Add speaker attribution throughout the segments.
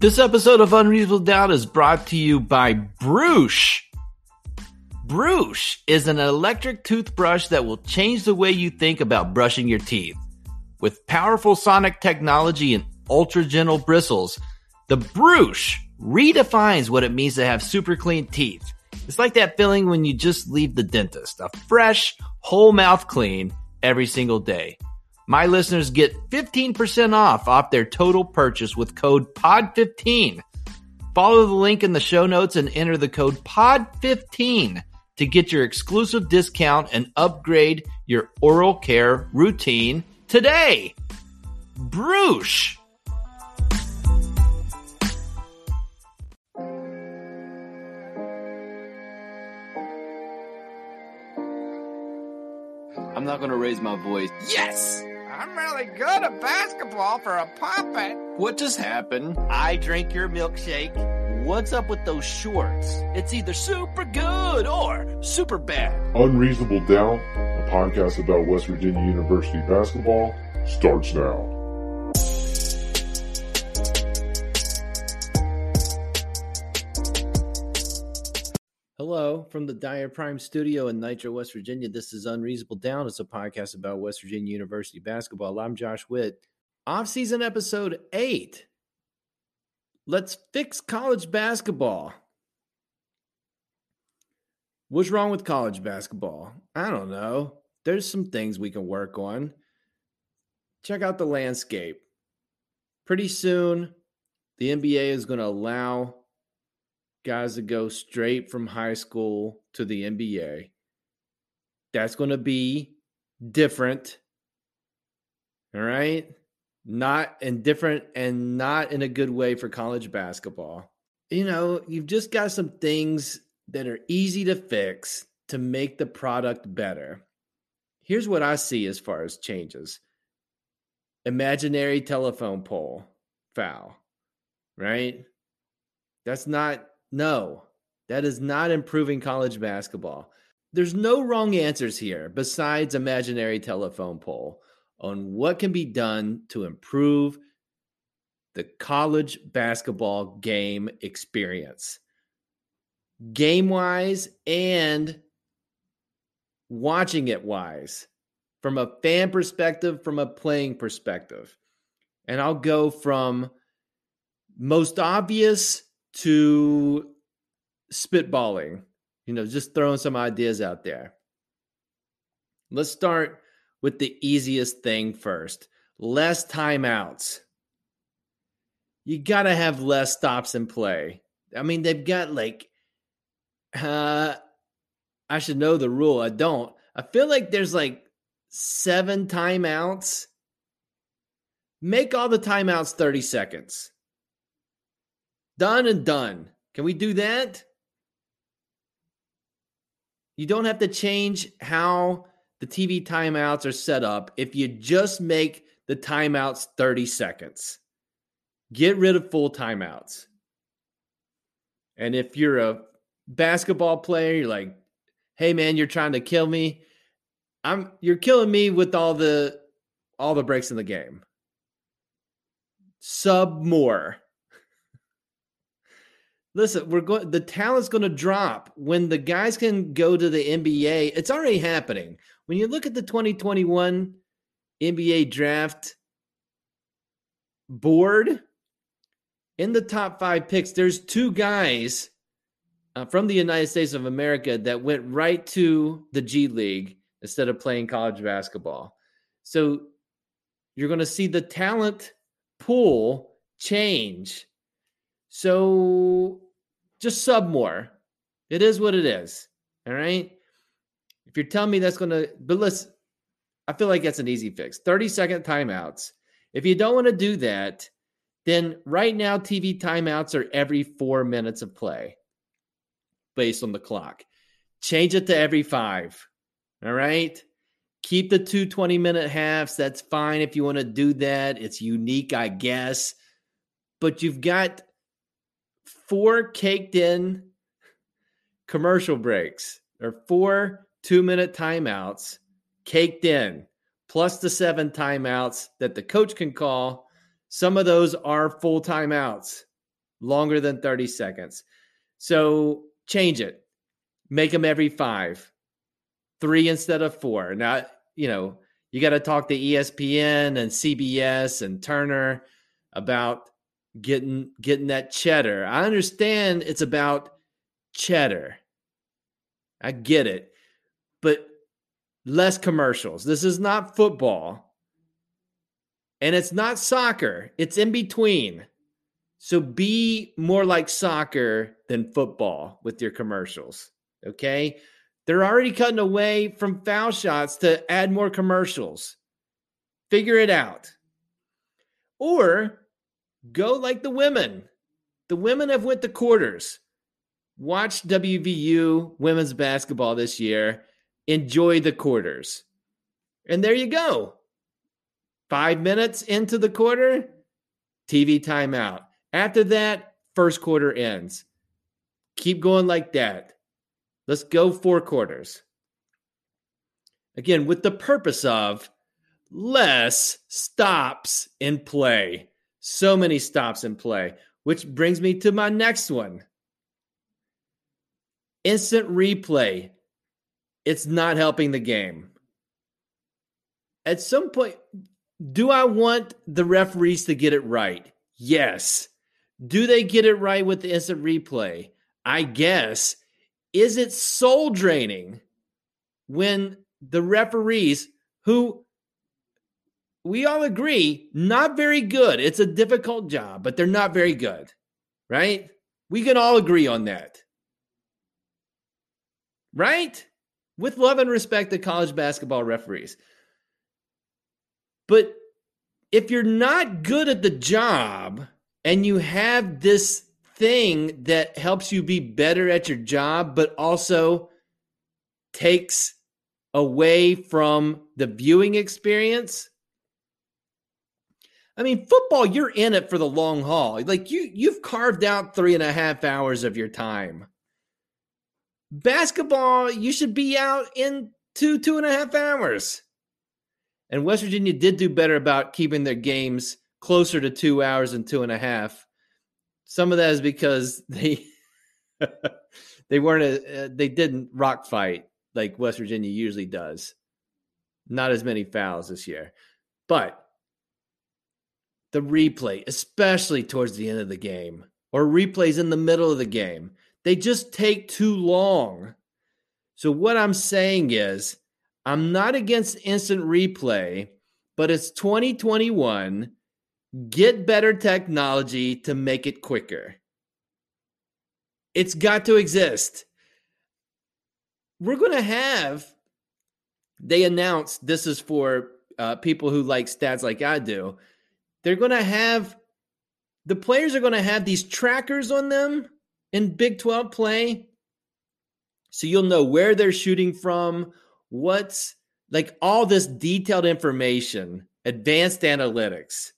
Speaker 1: This episode of Unreasonable Doubt is brought to you by Bruush. Bruush is an electric toothbrush that will change the way you think about brushing your teeth. With powerful sonic technology and ultra gentle bristles, the Bruush redefines what it means to have super clean teeth. It's like that feeling when you just leave the dentist, a fresh, whole mouth clean every single day. My listeners get 15% off off their total purchase with code POD15. Follow the link in the show notes and enter the code POD15 to get your exclusive discount and upgrade your oral care routine today. Bruush. I'm not going to raise my voice. Yes!
Speaker 2: I'm really good at basketball for a puppet.
Speaker 1: What just happened? I drink your milkshake. What's up with those shorts? It's either super good or super bad.
Speaker 3: Unreasonable Doubt, a podcast about West Virginia University basketball, starts now.
Speaker 1: Hello from the Dyer Prime Studio in Nitro, West Virginia. This is Unreasonable Doubt. It's a podcast about West Virginia University basketball. I'm Josh Witt. Off-season episode eight. Let's fix college basketball. What's wrong with college basketball? I don't know. There's some things we can work on. Check out the landscape. Pretty soon, the NBA is going to allow guys to go straight from high school to the NBA. That's going to be different. All right. Not and different and not in a good way for college basketball. You know, you've just got some things that are easy to fix to make the product better. Here's what I see as far as changes imaginary telephone pole foul, right? That's not no, that is not improving college basketball. There's no wrong answers here besides imaginary telephone pole on what can be done to improve the college basketball game experience, game wise and watching it wise, from a fan perspective, from a playing perspective. And I'll go from most obvious to spitballing, you know, just throwing some ideas out there. Let's start with the easiest thing first less timeouts. You got to have less stops in play. I mean, they've got like, uh, I should know the rule. I don't. I feel like there's like seven timeouts. Make all the timeouts 30 seconds. Done and done. Can we do that? You don't have to change how the TV timeouts are set up if you just make the timeouts 30 seconds. Get rid of full timeouts. And if you're a basketball player, you're like, "Hey man, you're trying to kill me." I'm you're killing me with all the all the breaks in the game. Sub more listen, we're going the talent's going to drop when the guys can go to the NBA. It's already happening. when you look at the 2021 NBA draft board, in the top five picks, there's two guys uh, from the United States of America that went right to the G League instead of playing college basketball. So you're going to see the talent pool change. So just sub more. It is what it is. All right. If you're telling me that's going to, but let's, I feel like that's an easy fix. 30 second timeouts. If you don't want to do that, then right now TV timeouts are every four minutes of play based on the clock. Change it to every five. All right. Keep the two 20 minute halves. That's fine if you want to do that. It's unique, I guess. But you've got four caked in commercial breaks or four two minute timeouts caked in, plus the seven timeouts that the coach can call some of those are full timeouts, longer than 30 seconds. So change it. Make them every five, three instead of four. Now, you know, you got to talk to ESPN and CBS and Turner about getting getting that cheddar. I understand it's about cheddar. I get it. But less commercials. This is not football. And it's not soccer, it's in between. So be more like soccer than football with your commercials. Okay. They're already cutting away from foul shots to add more commercials. Figure it out. Or go like the women. The women have went to quarters. Watch WVU women's basketball this year. Enjoy the quarters. And there you go. Five minutes into the quarter, TV timeout. After that, first quarter ends. Keep going like that. Let's go four quarters. Again, with the purpose of less stops in play. So many stops in play, which brings me to my next one instant replay. It's not helping the game. At some point, do I want the referees to get it right? Yes. Do they get it right with the instant replay? I guess. Is it soul draining when the referees, who we all agree, not very good, it's a difficult job, but they're not very good, right? We can all agree on that. Right? With love and respect to college basketball referees. But if you're not good at the job and you have this thing that helps you be better at your job, but also takes away from the viewing experience. I mean, football, you're in it for the long haul. Like you, you've carved out three and a half hours of your time. Basketball, you should be out in two, two and a half hours. And West Virginia did do better about keeping their games closer to two hours and two and a half. Some of that is because they they weren't a, uh, they didn't rock fight like West Virginia usually does. Not as many fouls this year, but the replay, especially towards the end of the game, or replays in the middle of the game, they just take too long. So what I'm saying is I'm not against instant replay, but it's 2021. Get better technology to make it quicker. It's got to exist. We're going to have, they announced this is for uh, people who like stats like I do. They're going to have, the players are going to have these trackers on them in Big 12 play. So you'll know where they're shooting from, what's like all this detailed information, advanced analytics.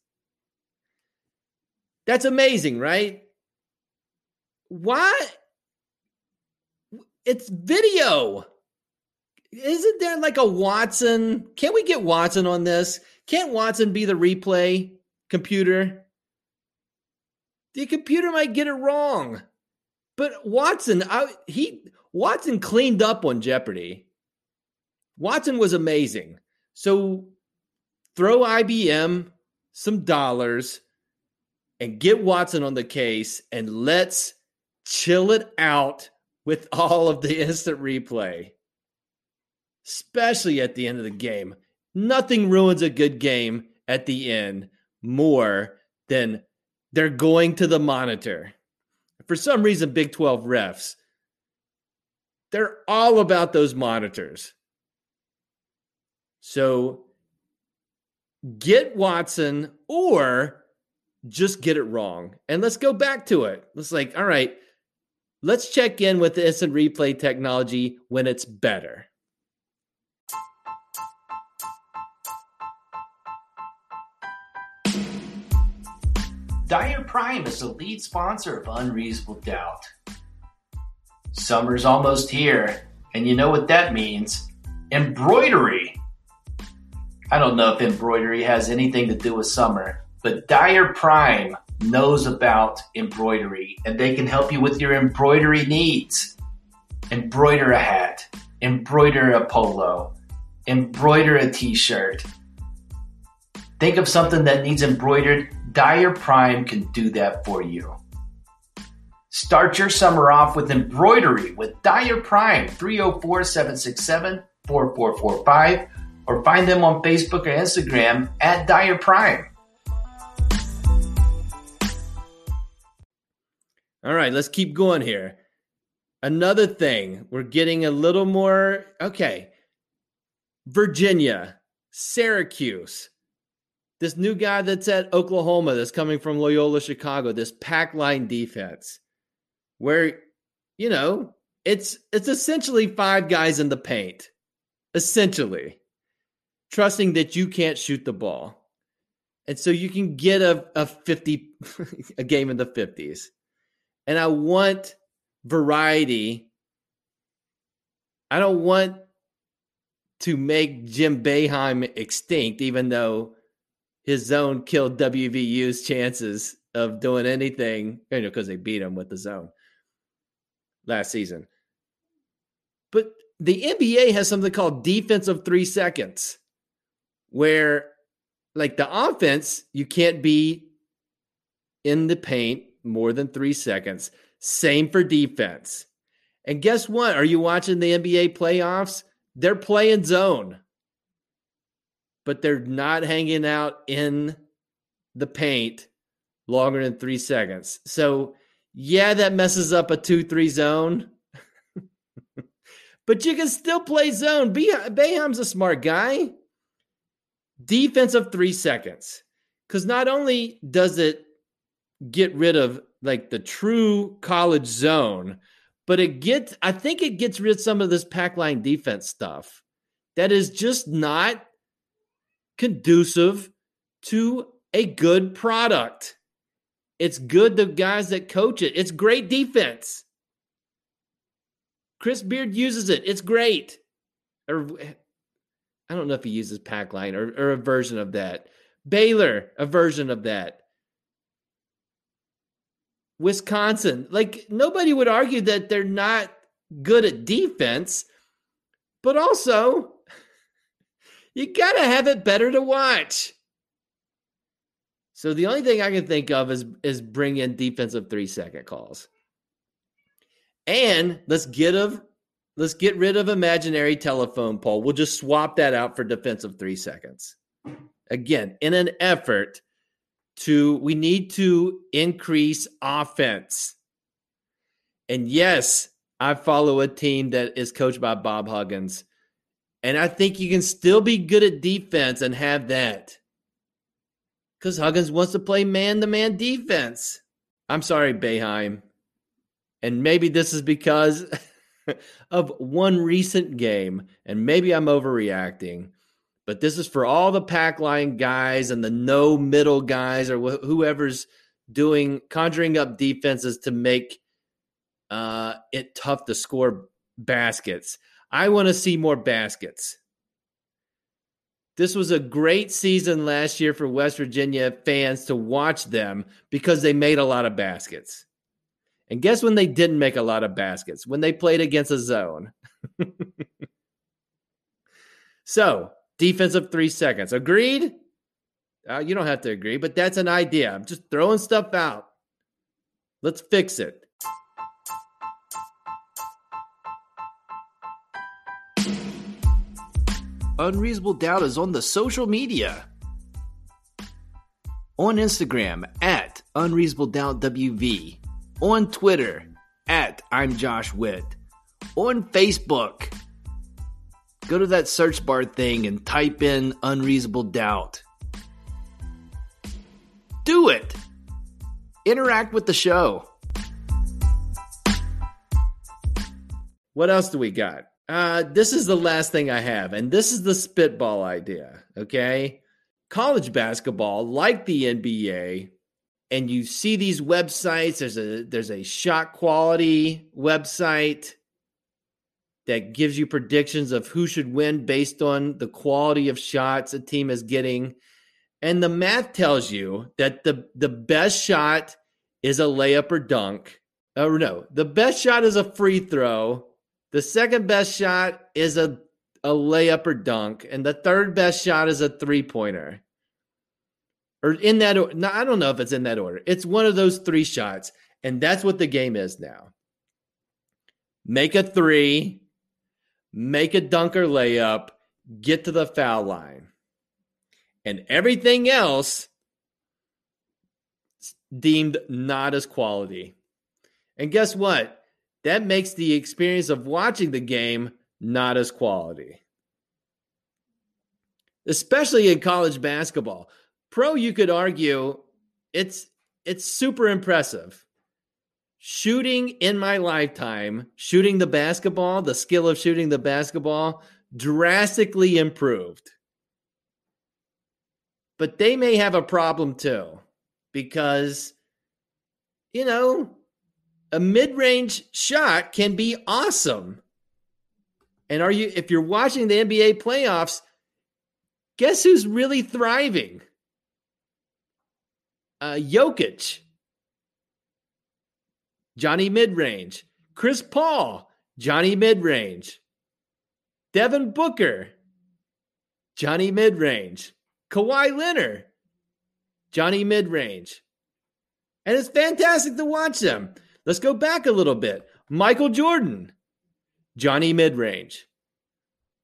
Speaker 1: That's amazing, right? Why? It's video. Isn't there like a Watson? Can't we get Watson on this? Can't Watson be the replay computer? The computer might get it wrong. But Watson, I, he Watson cleaned up on Jeopardy. Watson was amazing. So throw IBM some dollars and get Watson on the case and let's chill it out with all of the instant replay, especially at the end of the game. Nothing ruins a good game at the end more than they're going to the monitor. For some reason, Big 12 refs, they're all about those monitors. So get Watson or just get it wrong. And let's go back to it. Let's like, all right, let's check in with the instant replay technology when it's better.
Speaker 4: Dyer Prime is the lead sponsor of Unreasonable Doubt. Summer's almost here, and you know what that means embroidery. I don't know if embroidery has anything to do with summer, but Dyer Prime knows about embroidery and they can help you with your embroidery needs. Embroider a hat, embroider a polo, embroider a t shirt. Think of something that needs embroidered. Dyer Prime can do that for you. Start your summer off with embroidery with Dyer Prime 304 767 4445 or find them on Facebook or Instagram at Dyer Prime.
Speaker 1: All right, let's keep going here. Another thing, we're getting a little more okay. Virginia, Syracuse, this new guy that's at Oklahoma that's coming from Loyola Chicago, this pack line defense, where you know it's it's essentially five guys in the paint, essentially, trusting that you can't shoot the ball, and so you can get a a fifty a game in the fifties. And I want variety. I don't want to make Jim Boeheim extinct, even though his zone killed WVU's chances of doing anything, you know, because they beat him with the zone last season. But the NBA has something called defensive three seconds, where like the offense, you can't be in the paint more than three seconds. Same for defense. And guess what? Are you watching the NBA playoffs? They're playing zone, but they're not hanging out in the paint longer than three seconds. So, yeah, that messes up a 2 3 zone, but you can still play zone. Boeheim's a smart guy. Defensive three seconds. Because not only does it get rid of like the true college zone, but it gets, I think it gets rid of some of this pack line defense stuff that is just not conducive to a good product. It's good the guys that coach it. It's great defense. Chris Beard uses it. It's great. Or I don't know if he uses pack line or, or a version of that. Baylor, a version of that. Wisconsin. Like nobody would argue that they're not good at defense, but also you got to have it better to watch. So the only thing I can think of is is bring in defensive 3 second calls. And let's get of let's get rid of imaginary telephone pole. We'll just swap that out for defensive 3 seconds. Again, in an effort to we need to increase offense. And yes, I follow a team that is coached by Bob Huggins. And I think you can still be good at defense and have that. Because Huggins wants to play man to man defense. I'm sorry, Boeheim. And maybe this is because of one recent game. And maybe I'm overreacting. But this is for all the pack line guys and the no middle guys or wh- whoever's doing conjuring up defenses to make uh, it tough to score baskets. I want to see more baskets. This was a great season last year for West Virginia fans to watch them because they made a lot of baskets. And guess when they didn't make a lot of baskets? When they played against a zone. So, defensive three seconds. Agreed? Uh, you don't have to agree, but that's an idea. I'm just throwing stuff out. Let's fix it. Unreasonable Doubt is on the social media. On Instagram at Unreasonable Doubt WV. On Twitter at I'm Josh Witt. On Facebook. Go to that search bar thing and type in Unreasonable Doubt. Do it. Interact with the show. What else do we got? Uh, this is the last thing I have, and this is the spitball idea. Okay. College basketball, like the NBA, and you see these websites, there's a there's a shot quality website that gives you predictions of who should win based on the quality of shots a team is getting. And the math tells you that the the best shot is a layup or dunk. Or no, the best shot is a free throw the second best shot is a, a layup or dunk, and the third best shot is a three pointer. Or in that. No, I don't know if it's in that order. It's one of those three shots, and that's what the game is now. Make a three, make a dunk or layup, get to the foul line. And everything else deemed not as quality. And guess what? That makes the experience of watching the game not as quality. Especially in college basketball. Pro, you could argue it's it's super impressive. Shooting in my lifetime, shooting the basketball, the skill of shooting the basketball drastically improved. But they may have a problem too because you know, a mid-range shot can be awesome. And are you if you're watching the NBA playoffs, guess who's really thriving? Uh Jokic. Johnny mid-range. Chris Paul, Johnny mid-range. Devin Booker, Johnny mid-range. Kawhi Leonard, Johnny mid-range. And it's fantastic to watch them. Let's go back a little bit. Michael Jordan, Johnny Midrange.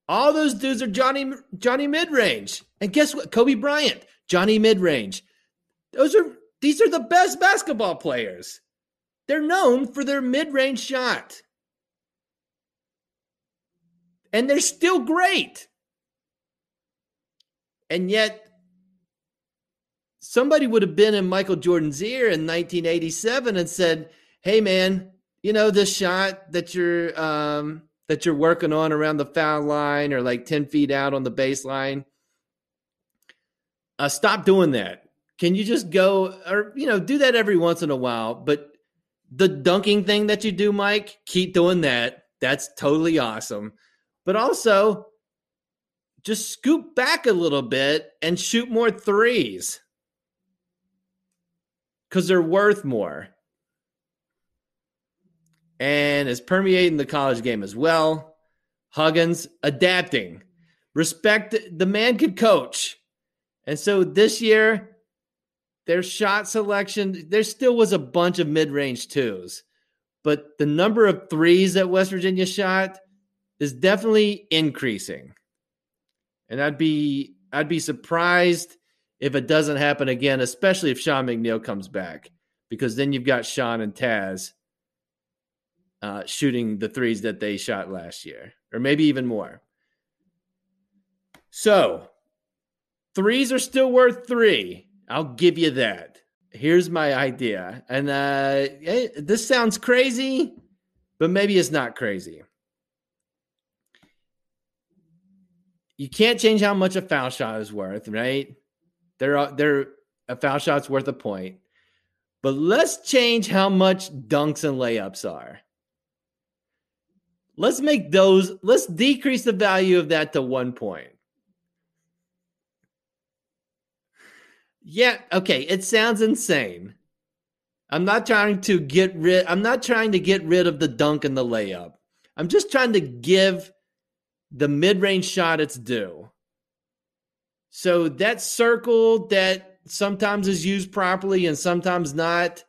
Speaker 1: All those dudes are Johnny Johnny Midrange. And guess what? Kobe Bryant, Johnny Midrange. Those are these are the best basketball players. They're known for their mid-range shot. And they're still great. And yet somebody would have been in Michael Jordan's ear in 1987 and said, hey man, you know this shot that you're um, that you're working on around the foul line or like ten feet out on the baseline. Uh, stop doing that. Can you just go or you know do that every once in a while? But the dunking thing that you do, Mike, keep doing that. That's totally awesome. But also, just scoop back a little bit and shoot more threes because they're worth more and is permeating the college game as well. Huggins adapting. Respect the man could coach. And so this year, their shot selection, there still was a bunch of mid range twos, but the number of threes that West Virginia shot is definitely increasing. And I'd be I'd be surprised if it doesn't happen again, especially if Sean McNeil comes back, because then you've got Sean and Taz uh, shooting the threes that they shot last year, or maybe even more. So, threes are still worth three. I'll give you that. Here's my idea. And uh, this sounds crazy, but maybe it's not crazy. You can't change how much a foul shot is worth, right? They're, they're a foul shot's worth a point. But let's change how much dunks and layups are. Let's make those, let's decrease the value of that to one point. Yeah, okay, it sounds insane. I'm not trying to get rid I'm not trying to get rid of the dunk and the layup. I'm just trying to give the mid range shot it's due. So that circle that sometimes is used properly and sometimes not,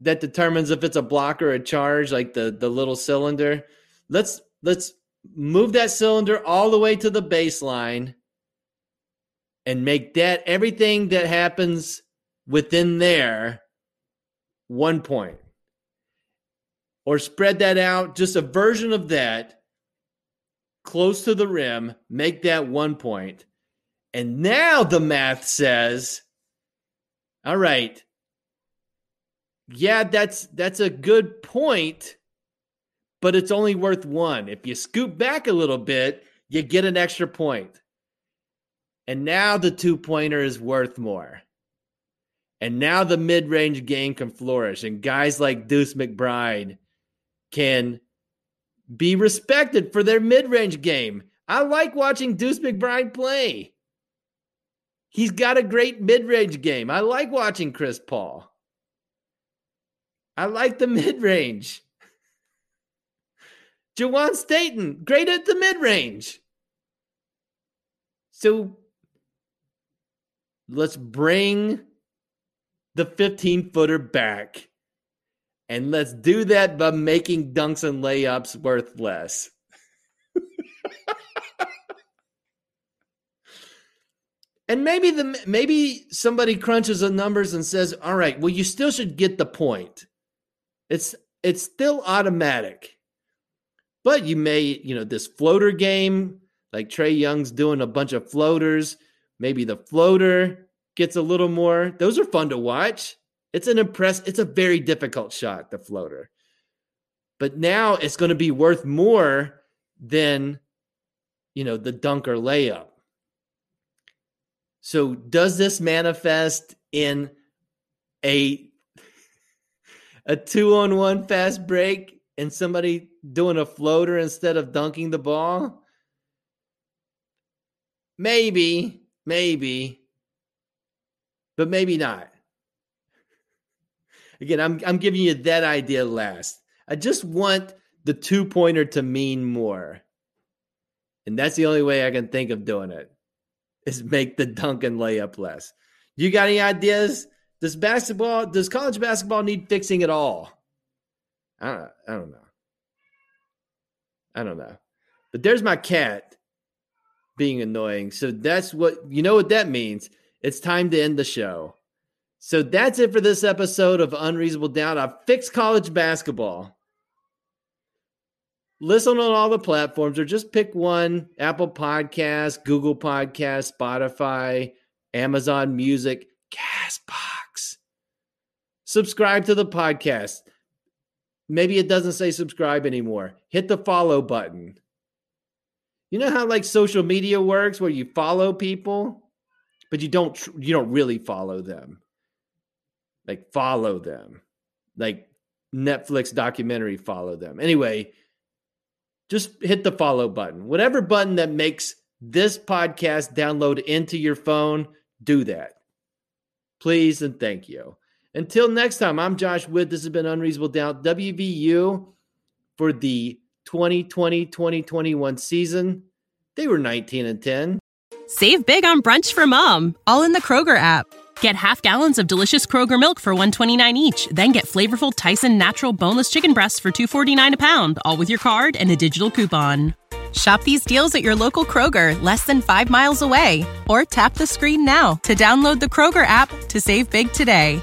Speaker 1: that determines if it's a block or a charge, like the the little cylinder. Let's let's move that cylinder all the way to the baseline and make that everything that happens within there one point. Or spread that out, just a version of that close to the rim, make that one point. And now the math says, all right, yeah, that's that's a good point, but it's only worth one. If you scoop back a little bit, you get an extra point. And now the two pointer is worth more. And now the mid range game can flourish, and guys like Deuce McBride can be respected for their mid range game. I like watching Deuce McBride play. He's got a great mid range game. I like watching Chris Paul. I like the mid range. Juwan Staten, great at the mid range. So let's bring the 15 footer back. And let's do that by making dunks and layups worth less. and maybe the maybe somebody crunches the numbers and says, "All right, well you still should get the point." It's it's still automatic. But you may, you know, this floater game, like Trae Young's doing a bunch of floaters, maybe the floater gets a little more. Those are fun to watch. It's an impress it's a very difficult shot, the floater. But now it's going to be worth more than you know, the dunk or layup. So does this manifest in a a two on one fast break and somebody doing a floater instead of dunking the ball? Maybe, maybe, but maybe not. Again, I'm I'm giving you that idea last. I just want the two pointer to mean more. And that's the only way I can think of doing it is make the dunk and layup less. You got any ideas? Does basketball, does college basketball need fixing at all? I don't, I don't know. I don't know. But there's my cat being annoying. So that's what, you know what that means. It's time to end the show. So that's it for this episode of Unreasonable Doubt. I've fixed college basketball. Listen on all the platforms or just pick one Apple Podcast, Google Podcast, Spotify, Amazon Music, Castbox subscribe to the podcast. Maybe it doesn't say subscribe anymore. Hit the follow button. You know how like social media works where you follow people but you don't you don't really follow them. Like follow them. Like Netflix documentary follow them. Anyway, just hit the follow button. Whatever button that makes this podcast download into your phone, do that. Please and thank you. Until next time, I'm Josh Witt. This has been Unreasonable Doubt WVU for the 2020 2021 season. They were 19 and 10.
Speaker 5: Save big on brunch for mom, all in the Kroger app. Get half gallons of delicious Kroger milk for 129 each, then get flavorful Tyson natural boneless chicken breasts for 249 a pound, all with your card and a digital coupon. Shop these deals at your local Kroger, less than 5 miles away, or tap the screen now to download the Kroger app to save big today.